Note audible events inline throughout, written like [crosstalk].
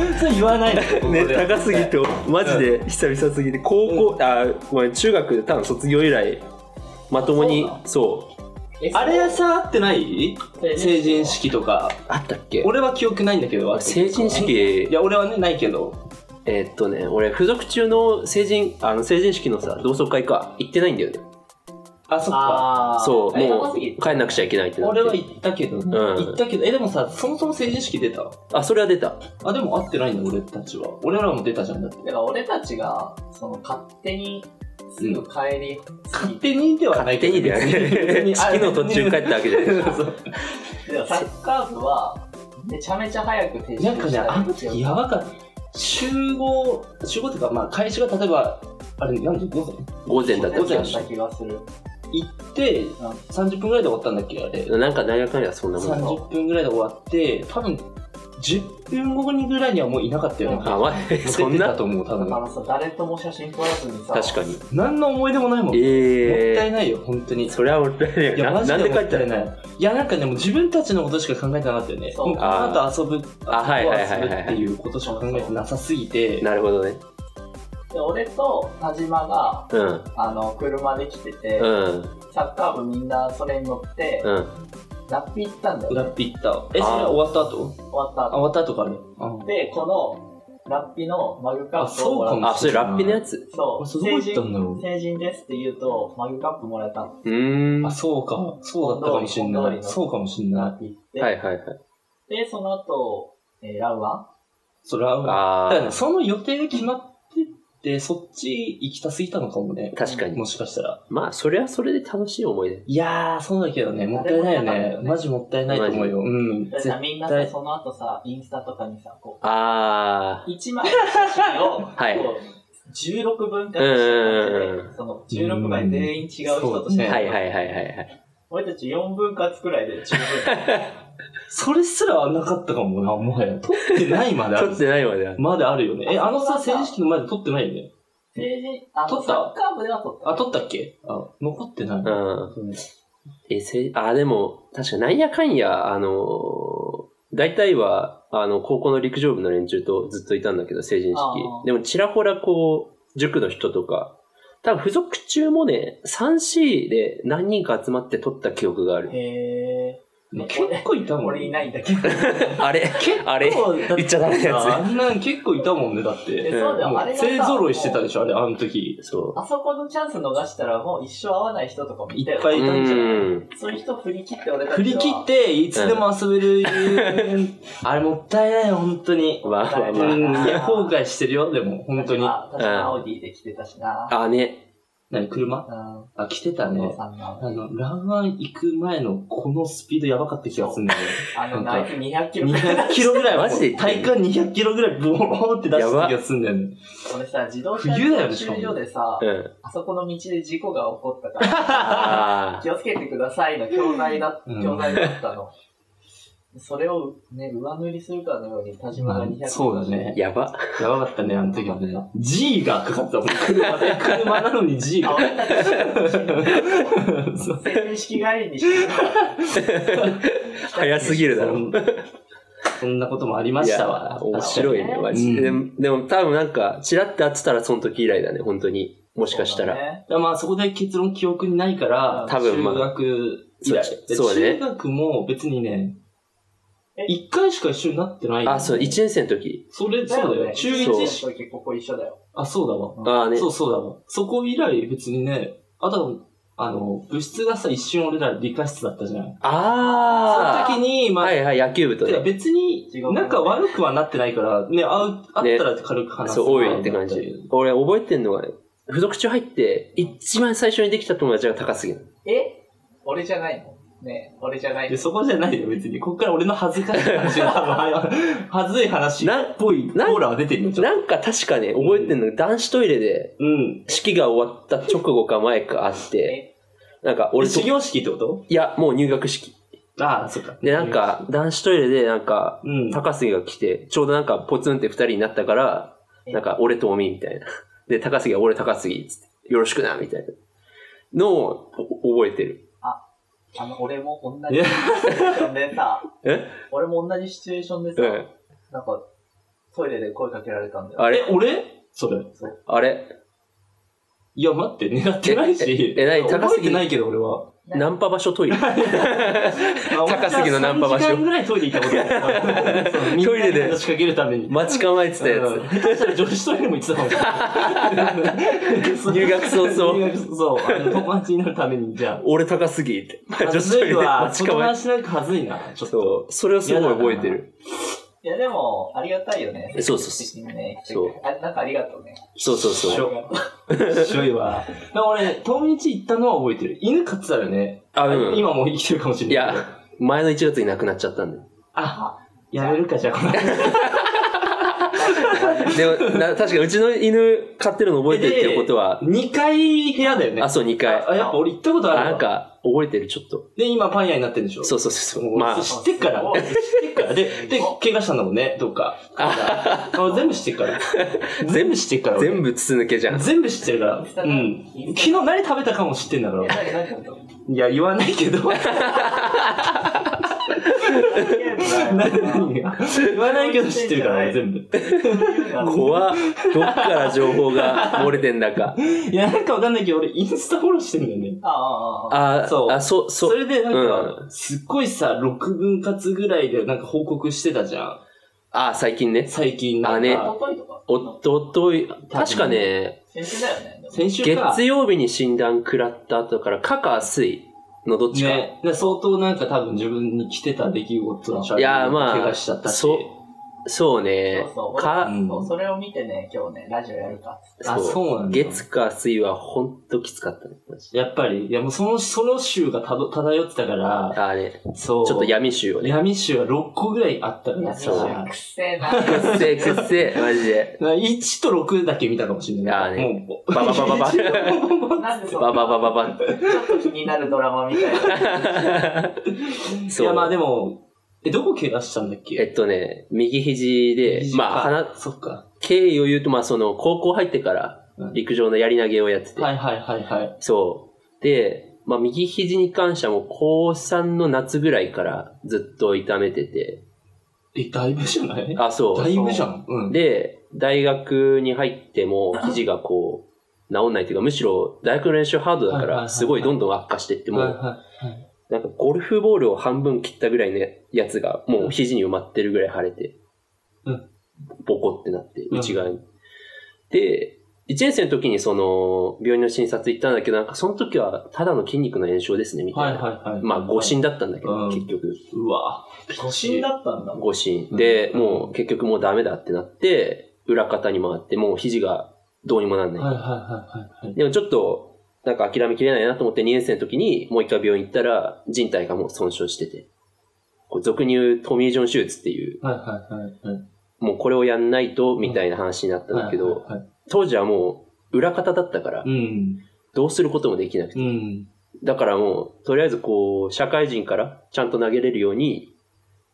[laughs] ね、俺高すぎて、マジで久々すぎて、高校、あ、ごめん、中学で多分卒業以来、まともにそうあれさ、あってない？成人式とか。あったっけ？俺は記憶ないんだけど、成人い式、や、俺はね、ないけど。えーっとね、俺、付属中の成人、あの、成人式のさ、同窓会か、行ってないんだよね。あ、そっか。そう、えもう、帰んなくちゃいけないってなって。俺は行ったけど、ん行ったけど、え、でもさ、そもそも成人式出た？あ、それは出た。あ、でも会ってないんだ、俺たちは。俺らも出たじゃん、だって。だから俺たちが、その勝手にすぐ帰りすぎ勝手にではないけど、勝手にではね。式の途中帰ったわけじゃない。そうて、でもサッカー部は、めちゃめちゃ早く停止なんかね、したあの時やばかった。集合、集合っていうか、まあ、開始が例えば、あれ、何時？午前？午前だった気がする。行って、30分ぐらいで終わったんだっけ、あれ。た。なんか大学にはそんなもんか。30分ぐらいで終わって、多分、10分後にぐらいにはもういなかったよね。あ、ま出 [laughs] てそんなたと思う、多分。あのさ、誰とも写真撮らずにさ、確かに。何の思い出もないもん。もええったいないよ、本当に。それはもったいないよいや、な。マジで帰でもったいない。いや、なんかね、もう自分たちのことしか考えてなかったよね。そうもうこの後遊ぶ、あはいはいはいっていうことしか考えてなさすぎて、なるほどね。で俺と田島が、うん。あの、車で来てて、うん。サッカー部みんなそれに乗って、うん。ラッピ行ったんだよ、ラッピ行った。え、それは終わった後？あ、終わった後。終わった後からね。あで、この、ラッピのマグカップあそうをもらっかもあ、それラッピのやつ？そう、それどこ行ったんだろう成人ですって言うと、マグカップもらえたの。うーん。あ、はそうか。そうだったかもしんない。そうかもしんラない。ッピ行って、いはいはい。で、その後、えーラウアそれは、だあからね、あ、その予定が決まってて、そっち行きたすぎたのかもね。確かに。もしかしたら。まあ、それはそれで楽しい思い出。いやー、そうだけどね、もったいないよね。マジもったいないと思うよ。うん。みんなさ、その後さ、インスタとかにさ、こあう、1枚の写真を、はいこう16分割したうんうん感うんじで、その16枚全員違う人として、あ、はいはいはいはいはい。俺たち4分割くらいで十分。[laughs] それすらなかったかもな、もはや。撮ってないまである [laughs] 撮っ。てないまである。まであるよね。え、あのさ、成人式の前で撮ってないよね。成人、あった？サッカー部では撮った。あ、撮ったっけ？あ、残ってない。うん。うんえ、せ、あ、でも、確かなんやかんや、あのー、大体は、あの、高校の陸上部の連中とずっといたんだけど、成人式。でも、ちらほらこう、塾の人とか、多分付属中もね、3C で何人か集まって撮った記憶がある。へ結構いたー。もん俺いないんだけど。[laughs] あれあれ結構だって言っちゃダメなやつあんなん結構いたもんね、だって。えそうだよ、あれ勢揃いしてたでしょ、あれ、あの時。そあそこのチャンス逃したらもう一生会わない人とかもいたよ。いっぱう。いいたんじゃん。そういう人振り切って俺たちは。振り切って、いつでも遊べる、[laughs] あれもったいないよ、本当に。まあまいや、後悔してるよ、でも、本当に。確かアウディで来てたしな。あ。あ、ね。何、車？うん。あ、来てたお父ね。さんの。あの、ランワン行く前のこのスピードやばかった気がするんだよね。あの、ナイフ200キロ。200キロぐらい、マジ？で体感200キロぐらいボーンって出した気がするんだよね。俺さ、自動車冬だよね教習所でさ、うん。あそこの道で事故が起こったから、あ [laughs] 気をつけてくださいの教材だ、うん教材だったの。それをね、上塗りするかのように田島が200キロ。そうだねあ。。やば。やばかったね、あの時はね。[laughs] G がかかってたもん、車で。車なのに G が。あ俺たちそう成人式帰りにして [laughs] 早すぎるだろ。そんそんなこともありまいしたわや。面白いね、マジで。うんでも、でも多分なんか、チラって会ってたらその時以来だね、本当に。もしかしたら。まあそこで結論記憶にないから、多分まあ中学以来。そうね中学も別にねえ、一回しか一緒になってない。あ、そう、1年生の時。それ、そうだよ。ね中そう1一の時ここ一緒だよ。あ、そうだわ。ああね。そうそうだわ。そこ以来別にね、あと、あの、部室がさ、一瞬俺ら理科室だったじゃん。そああ。の時に、まあ、はいはい、野球部とね。別に仲悪くはなってないから、ね、会う、会ったら軽く話す。そう、多いって感じ。俺覚えてんのがね、付属中入って、一番最初にできた友達が高杉。え？俺じゃないの？ね俺じゃないそこじゃないよ、別に。こっから俺の恥ずかしい話が、多分はずい話っなぽい、なオーラは出てるよ、ちょっなんか確かね、覚えてんのが男子トイレで、と。うん。式が終わった直後か前かあって、なんか俺と、い俺始業式ってこと？や、もう入学式。ああ、そっか。で、なんか、男子トイレで、なんか、うん。高杉が来て、ちょうどなんか、ポツンって二人になったから、え？なんか、俺とおみみたいな。で、高杉が俺高杉、つって、よろしくな、みたいな。のをお覚えてる。あの、俺も同じシチュエーションでさ、え？俺も同じシチュエーションでさ、うん。なんか、トイレで声かけられたんだよ。えあれ、俺？それ。あれ、いや、待って、狙ってないし。ええ何高杉覚えてないけど、俺は。ナンパ場所トイレ。[laughs] 高杉のナンパ場所3時間ぐらいトイレ行ったことある。そうみんなにトイレで話しかけるために。待ち構えてたやうん下手したら女子トイレも行ってたかもしれつ。入学早々。入学そう、あの友達になるために、じゃあ。俺高すぎって。女は子トイレでずいわ。友待ち構えて達なんかはずいな。ちょっと。そう。それをすごい覚えてる。いや、でも、ありがたいよね。そうそうそうね。そうあなんかありがとうね。そうそうそう。しょいわ。だ俺、友達行ったのは覚えてる。犬飼ってたよね。あ、うん。今もう生きてるかもしれない。いや前の1月に亡くなっちゃったんだよ。あ、やめるか、じゃあ、この [laughs] [laughs] でも、な確かにうちの犬飼ってるの覚えてるっていうことは、2階部屋だよね。あ、そう、2回。あ、やっぱ俺行ったことあるわなんか、覚えてる、ちょっと。で、今パン屋になってるんでしょそうそうそうそう。もうまあ、知ってっから。知ってっから。で、で、[laughs] 怪我したんだもんね、どっか。あ全部知ってっから。全部知ってっから。[laughs] 俺全部筒抜けじゃん。全部知ってるから。うん。昨日何食べたかも知ってんだから。いや、言わないけど。何何が言わないけど知ってるから、俺全部。怖っどっから情報が漏れてんだか。いや、なんかわかんないけど、俺インスタフォローしてんだよね。ああ、ああ、あ、そうあ、そう、そ、そうれでなんか、うすっごいさ、6分割ぐらいでなんか報告してたじゃん。あ、最近ね。最近なんか。あねおとと確かね、先週だよね。先週か。月曜日に診断食らった後から、かか水のどっちか。ね。で相当なんか多分自分に来てた出来事のいやまあ怪我しちゃったし。そうそうねそうそう。か、うんそうそれを見てね、今日ね、ラジオやるかっつって。あそうなんだ月か水はほんときつかったね。やっぱり、いやもうその、その州がたど漂ってたから、あれ、そう。ちょっと闇臭をね。闇州が6個ぐらいあったからそうさ。くっせえな。くっせえくっせえ、マジで。1と6だけ見たかもしれない。あーねもう、バババババ。なんでそバババババ。ちょっと気になるドラマみたいな。[laughs] そう。いやまあでも、え、どこ怪我したんだっけ？えっとね、右肘で、肘まあ、か鼻、そっか。経緯を言うと、まあ、その、高校入ってからうん、陸上のやり投げをやってて、はいはいはいはい。そう。で、まあ、右肘に関してはもう、高3の夏ぐらいからずっと痛めてて、え、だいぶじゃない？あ、そだいぶじゃん。うん。う。で、大学に入っても、肘がこう、治んないというか、むしろ、大学の練習ハードだから、すごいどんどん悪化してって、も。なんかゴルフボールを半分切ったぐらいのやつが、もう肘に埋まってるぐらい腫れて、うんボコってなって、うん内側に。で、1年生の時にその、病院の診察行ったんだけど、なんかその時はただの筋肉の炎症ですね、みたはいいな。はいはい。まあ、誤診だったんだけど、うん結局。うわ誤診だったんだ。誤診。うんで、うんもう結局もうダメだってなって、裏方に回って、もう肘がどうにもなんない。はいはいはいはいはい。でもちょっと、なんか諦めきれないなと思って2年生の時にもう一回病院行ったら人体がもう損傷してて。こう俗に言うトミー・ジョン手術っていう、はいはいはいはい。もうこれをやんないとみたいな話になったんだけど、はいはいはい当時はもう裏方だったからうん。どうすることもできなくて。うん。だからもう、とりあえずこう、社会人からちゃんと投げれるように、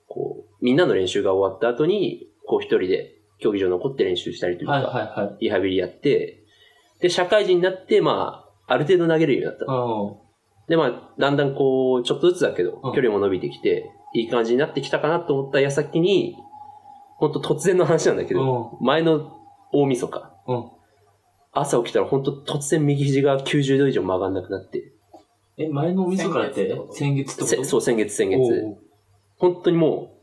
こう、みんなの練習が終わった後に、こう一人で競技場残って練習したりとか、はいはいはい。リハビリやって、で、社会人になって、まあ、ある程度投げれるようになった。あで、まあ、だんだんこう、ちょっとずつだけどうん、距離も伸びてきて、いい感じになってきたかなと思った矢先に、ほんと突然の話なんだけあ。ど、前の大晦日、うん。うん。朝起きたらほんと突然右肘が90度以上曲がんなくなって、え、前のお味噌からって先月ってこと？せそう、先月先月。本当にもう、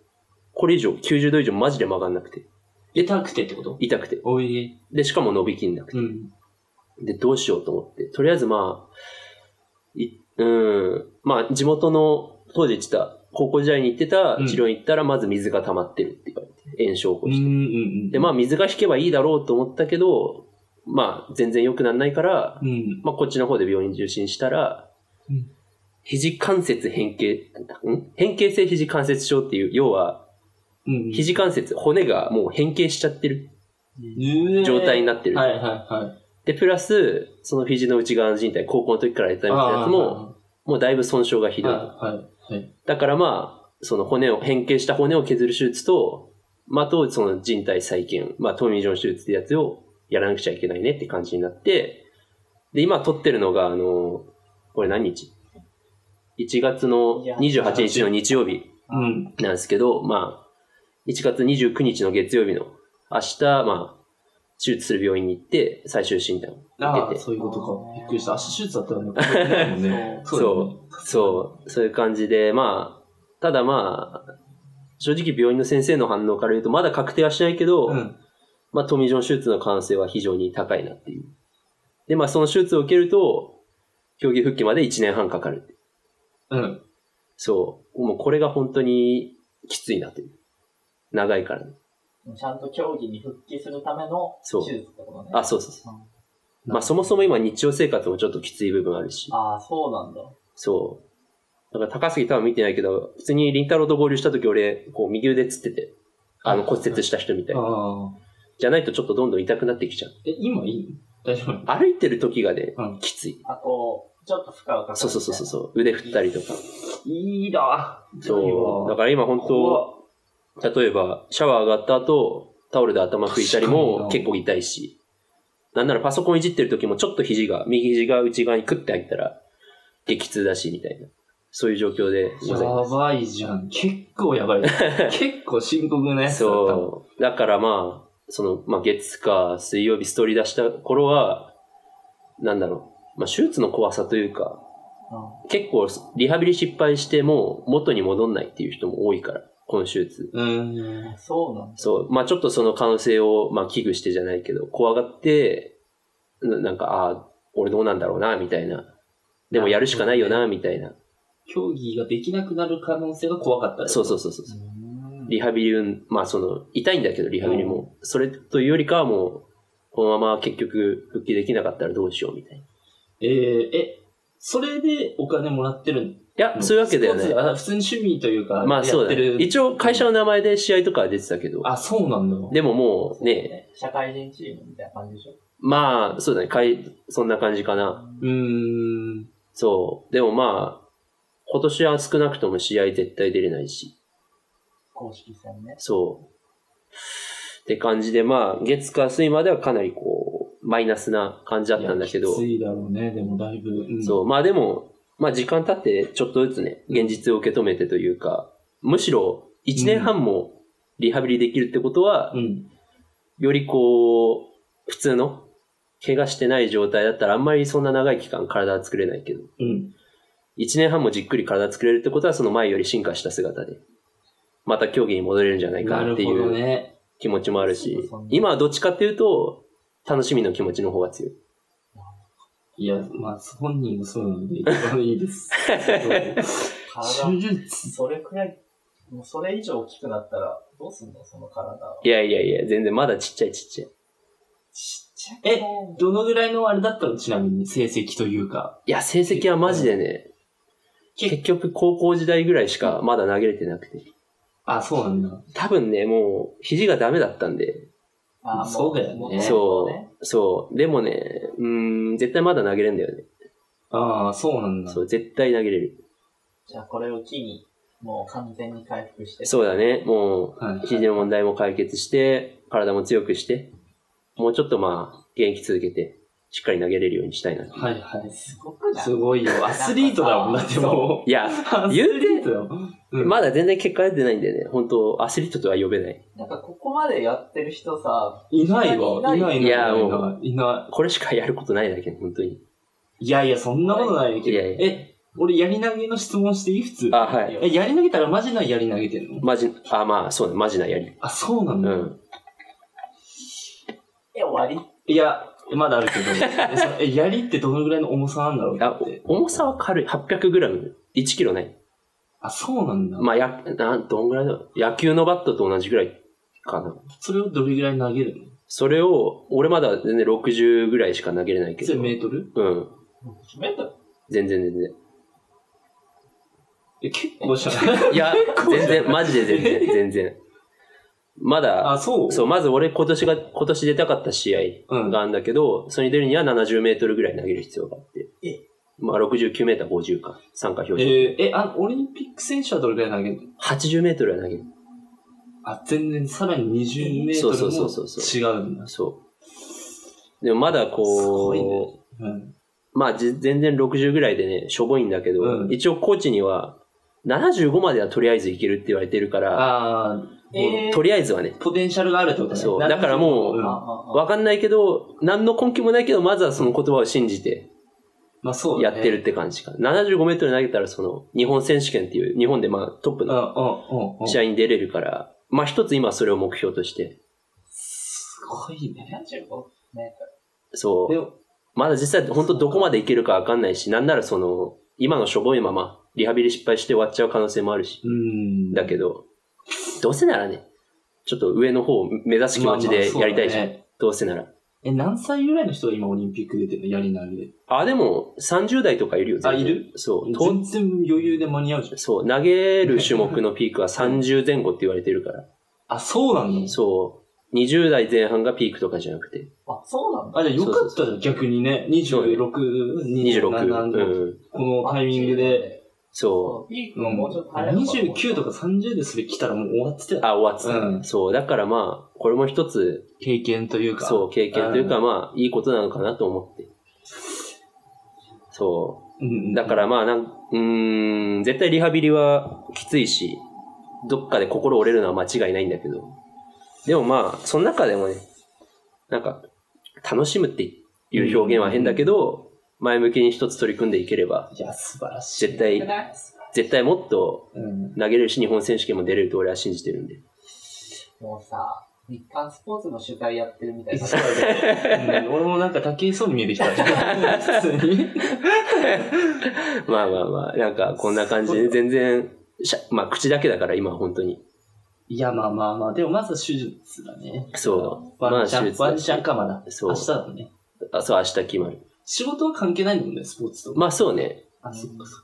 これ以上、90度以上マジで曲がんなくて、痛くてってこと？痛くて。おい。で、しかも伸びきんなくて。うん。で、どうしようと思って。とりあえずまあ、い、うん、まあ、地元の、当時言ってた、高校時代に行ってたうん治療院行ったら、まず水が溜まってるって言われて、炎症を起こして。うんうんうん。で、まあ、水が引けばいいだろうと思ったけど、まあ、全然良くならないから、うん。まあ、こっちの方で病院受診したら、うん肘関節変形、ん？変形性肘関節症っていう、要は、うん。肘関節、骨がもう変形しちゃってる状状態になってる。はいはいはい。で、プラス、その肘の内側の靭帯、高校の時からやったみたいなやつも、もうだいぶ損傷がひどい。はいはいはい。だからまあ、その骨を、変形した骨を削る手術と、まあ、と、その人体再建、まあ、トミー・ジョン手術ってやつをやらなくちゃいけないねって感じになって、で、今撮ってるのが、あの、これ何日 ?1 月の28日の日曜日うん。なんですけど、まあ、1月29日の月曜日の明日、まあ、手術する病院に行って、最終診断を受けて。そういうことか。びっくりした。足手術だったよね。[laughs] ないもんね。そうそう、そういう感じで、まあ、ただまあ、正直病院の先生の反応から言うと、まだ確定はしないけど、うん。まあ、トミー・ジョン手術の可能性は非常に高いなっていう。で、まあ、その手術を受けると、競技復帰まで1年半かかる。うん。そう。もうこれが本当にきついなという。長いからね。ちゃんと競技に復帰するためのそう手術ってことね。あ、そうそうそう。うんまあ、そもそも今日常生活もちょっときつい部分あるし。ああ、そうなんだ。そう。だから高杉多分見てないけど、普通に林太郎と合流した時俺、こう右腕つってて、あの骨折した人みたいな。じゃないとちょっとどんどん痛くなってきちゃう。え、今いい？の大丈夫？歩いてる時がね、うんきつい。あと、ちょっと負荷がかかる。そうそうそうそうそう。腕振ったりとか。いいなそう。だかから今本怖当、例えばシャワー上がった後、タオルで頭拭いたりも結構痛いし、なんならパソコンいじってる時もちょっと肘が、右肘が内側にクッて入ったら、激痛だし、みたいな。そういう状況でございやます。ばいじゃん。結構やばい。[laughs] 結構深刻なやつだった。そう。だからまあ、その、まあ月か水曜日ストーリー出した頃は、なんだろう。まあ手術の怖さというか、う結構リハビリ失敗しても元に戻んないっていう人も多いから、この手術。うーん。ん。そうなんだ。そう。まあちょっとその可能性を、まあ危惧してじゃないけど、怖がって、ななんか、ああ、俺どうなんだろうな、みたいな。でもやるしかないよな、みたいな。競技ができなくなる可能性が怖かった。そうそうそうそう。うんリハビリうん、まあその、痛いんだけど、リハビリも。それというよりかはもう、このまま結局復帰できなかったらどうしようみたいな。いえー、え、それでお金もらってるの？や、そういうわけだよね。スポーツあ普通に趣味というか、まあそうだね。やってる。一応会社の名前で試合とかは出てたけど、あ、そうなんだ。でももうね、社会人チームみたいな感じでしょ？まあそうだね、かいそんな感じかな。うーん。そう。でもまあ、今年は少なくとも試合絶対出れないし、公式戦ね。そう。って感じで、まあ、月火水まではかなりこう、マイナスな感じだったんだけどきついだろうね、でもだいぶ。うんそう、まあでも、まあ時間経ってちょっとずつね、現実を受け止めてというか、むしろ1年半もリハビリできるってことは、うん。よりこう、普通の怪我してない状態だったらあんまりそんな長い期間体は作れないけど、うん。1年半もじっくり体作れるってことはその前より進化した姿で、また競技に戻れるんじゃないかっていうね。気持ちもあるし今はどっちかっていうと、楽しみの気持ちの方が強い。いや、まあ、本人もそうなので、一番いいです。手体、術。[laughs] それくらい、もうそれ以上大きくなったら、どうすんのその体は？いやいやいや、全然まだちっちゃいちっちゃい。ちっちゃいえ、どのぐらいのあれだったの？ちなみに、成績というか。いや、成績はマジでね、結局高校時代ぐらいしかまだ投げれてなくて。あ、そうなんだ。多分ね、もう肘がダメだったんで、あもそうだよねもそねう、そう。でもね、うーん、絶対まだ投げれるんだよね。ああ、そうなんだ。そう、絶対投げれる。じゃあこれを機に、もう完全に回復して。そうだね、もはい。う、肘の問題も解決して、体も強くして、もうちょっとまあ、現役続けて、しっかり投げれるようにしたいな。はいはい。すごくない？すごいよ。アスリートだもんだってもう。いや、言うてリートだよ。うんまだ全然結果出てないんでね、本当アスリートとは呼べない。なんかここまでやってる人さ、いないわ。いないいいやないいもない。いなこれしかやることないだけど、本当に。い。いやいや、そんなことないけど。いやいやえ、俺やり投げの質問していい？普通。あ、はい。え、やり投げたらマジなやり投げてんの？マジ、あ、まあ、そうね、マジなやり。あ、そうなんだ。うん。え、終わいや、まだあるけど。え槍ってどのぐらいの重さなんだろうあって。重さは軽い。800g。1キロない。あ、そうなんだ。まあ、や、なん、どんぐらいだ？ろう野球のバットと同じぐらいかな。それをどれぐらい投げるの？それを、俺まだ全然60ぐらいしか投げれないけそど。れメートル？うん。り ?1 メートル？全然全然。え、結構じゃないいや、全然、マジで全然、[laughs] 全然。まだ、あ、そう？そう、まず俺今年が、今年出たかった試合うん。があるんだけど、それに出るには70メートルぐらい投げる必要があって。え？まあ69メーター50か。参加標準。えーえ、あの、オリンピック選手はどれぐらい投げるの？80メートルは投げる。あ、全然さらに20メートそうそうルもそうそう違うんだ。そう。でもまだすごいねこう、うん。まあじ全然60ぐらいでね、しょぼいんだけど、うん一応コーチには、75まではとりあえずいけるって言われてるから、ああ、えーとりあえずはね。ポテンシャルがあるってことね。そうだからもうわかんないけど、何の根拠もないけど、まずはその言葉を信じてまあそう。やってるって感じか。75メートル投げたら、その、日本選手権っていう、日本でまあトップの。試合に出れるから、まあ一つ今それを目標として、すごいね。75メそう。でも、まだ実際本当どこまでいけるかわかんないし、なんならその、今のしょぼいまま、リハビリ失敗して終わっちゃう可能性もあるし。うん。だけど、どうせならね、ちょっと上の方を目指す気持ちでやりたいじゃん。まあまあねどうせなら。え、何歳ぐらいの人が今オリンピック出てるのやり投げで？あ、でも、30代とかいるよ、あいる？そう。と全然余裕で間に合うじゃん。そう、投げる種目のピークは30前後って言われてるから。あ、そうなのそう。20代前半がピークとかじゃなくて、あ、そうなんだ。あ、じゃあよかったじゃん、逆にね。26、26。27うん。このタイミングで。そピークがもうちょっと早いのかと思った29とか30でそれ来たらもう終わってた。あ、終わってた。うんそう。だからまあ、これも一つ、経験というか。そう、経験というか、まあ、いいことなのかなと思って。そう。だからまあ、なん、うーん、絶対リハビリはきついし、どっかで心折れるのは間違いないんだけど、でもまあ、その中でもね、なんか、楽しむっていう表現は変だけど、前向きに一つ取り組んでいければ、いや、素晴らしい。絶対、絶対もっとうん。投げれるし、日本選手権も出れると俺は信じてるんで。もうさ、日刊スポーツの取材やってるみたいな。そう俺もなんか竹井そうに見えてきた。普通に。まあまあまあ、なんかこんな感じで全然、しゃまあ口だけだから今は本当に。いや、まあまあまあ。でもまずは手術だね。そう。まあワンチャン、手術だしワンチャンかまだ。そう明日だね。あそう、明日決まる。仕事は関係ないもんね、スポーツと。まあそうね。あ、そっかそっ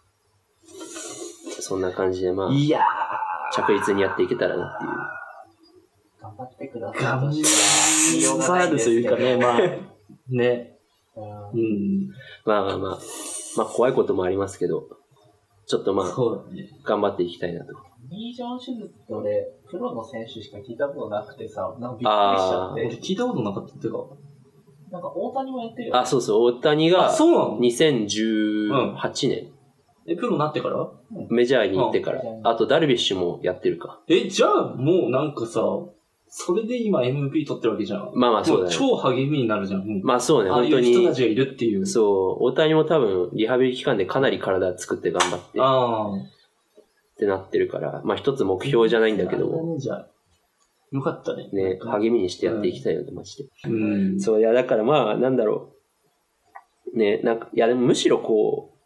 そんな感じでまあか。、いや着実にやっていけたらなっていう。頑張ってくだー、さい。頑張るというかね、まあ、[laughs] ね。うんうん。まあまあまあ、まあ怖いこともありますけど、ちょっとまあ、ね。頑張っていきたいなと。トミー・ジョン手術って俺、プロの選手しか聞いたことなくてさ、なんかびっくりしちゃっ俺て。聞いたことなかったっていうか。なんか大谷もやってるよね。あ、そうそう、大谷があ、そうなの？2018年、え、プロになってから？メジャーに行ってからうん、あとダルビッシュもやってるか。え、じゃあもうなんかさ、それで今 MVP 取ってるわけじゃん。まあまあそうだね。超励みになるじゃん。まあそうね、ああい本当にう人た。ちがいるっていう。そう、大谷も多分、リハビリ期間でかなり体作って頑張ってっああ。てなってるから、まあ一つ目標じゃないんだけども、ねじゃあ。よかったね。ね、励みにしてやっていきたいよね、マジで。うん。そう、いや、だからまあ、なんだろう。ね、なんか、いや、でもむしろこう、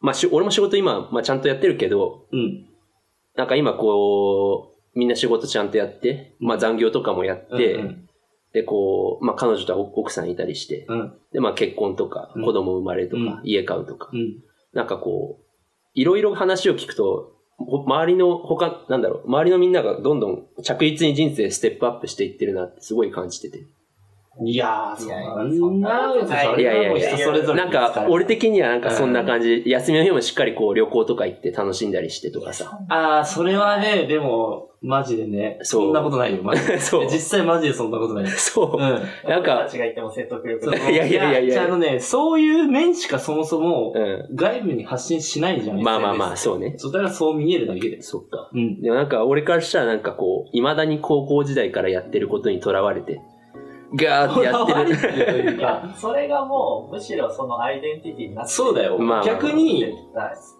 まあ、し俺も仕事今、まあちゃんとやってるけど、うん。なんか今こう、みんな仕事ちゃんとやって、まあ残業とかもやって、うんで、こう、まあ彼女と奥さんいたりして、うん。で、まあ結婚とか、うん子供生まれとか、うん家買うとか、うん。なんかこう、いろいろ話を聞くと、ほ周りの他、なんだろう、周りのみんながどんどん着実に人生ステップアップしていってるなってすごい感じてて。いやー、いやいやそんなことない。それはもう人それぞれなんか、俺的にはなんかそんな感じ、休みの日もしっかりこう旅行とか行って楽しんだりしてとかさ。ああ、それはね、でも、マジでね、そうそんなことないよ、マジで。[laughs] そう実際マジでそんなことない。うん。そう。なん俺かた、ちが言っても説得力い。[laughs] いやいやいやいやじゃああのね、そういう面しかそもそもう外部に発信しないじゃん。ん。まあまあまあ、そうね。そう、だからそう見えるだけで。そっか。うん。でもなんか、俺からしたらなんかこう、未だに高校時代からやってることにとらわれて、ガーってやってる。る [laughs] いや、それがもう、むしろそのアイデンティティになってるそうだよ。まあまあ逆に。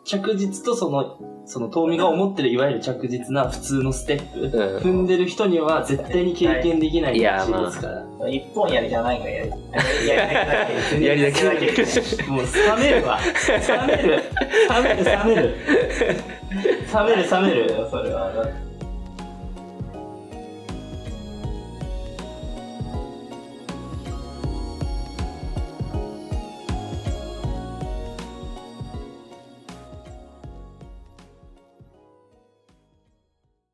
着実とその、その、遠見が思ってるいわゆる着実な普通のステップ、うん。踏んでる人には絶対に経験できない道ですから。一本やりじゃないからやり。やりだけやりだけもう冷めるわ。冷める。冷める、冷める。冷める、冷める。それは。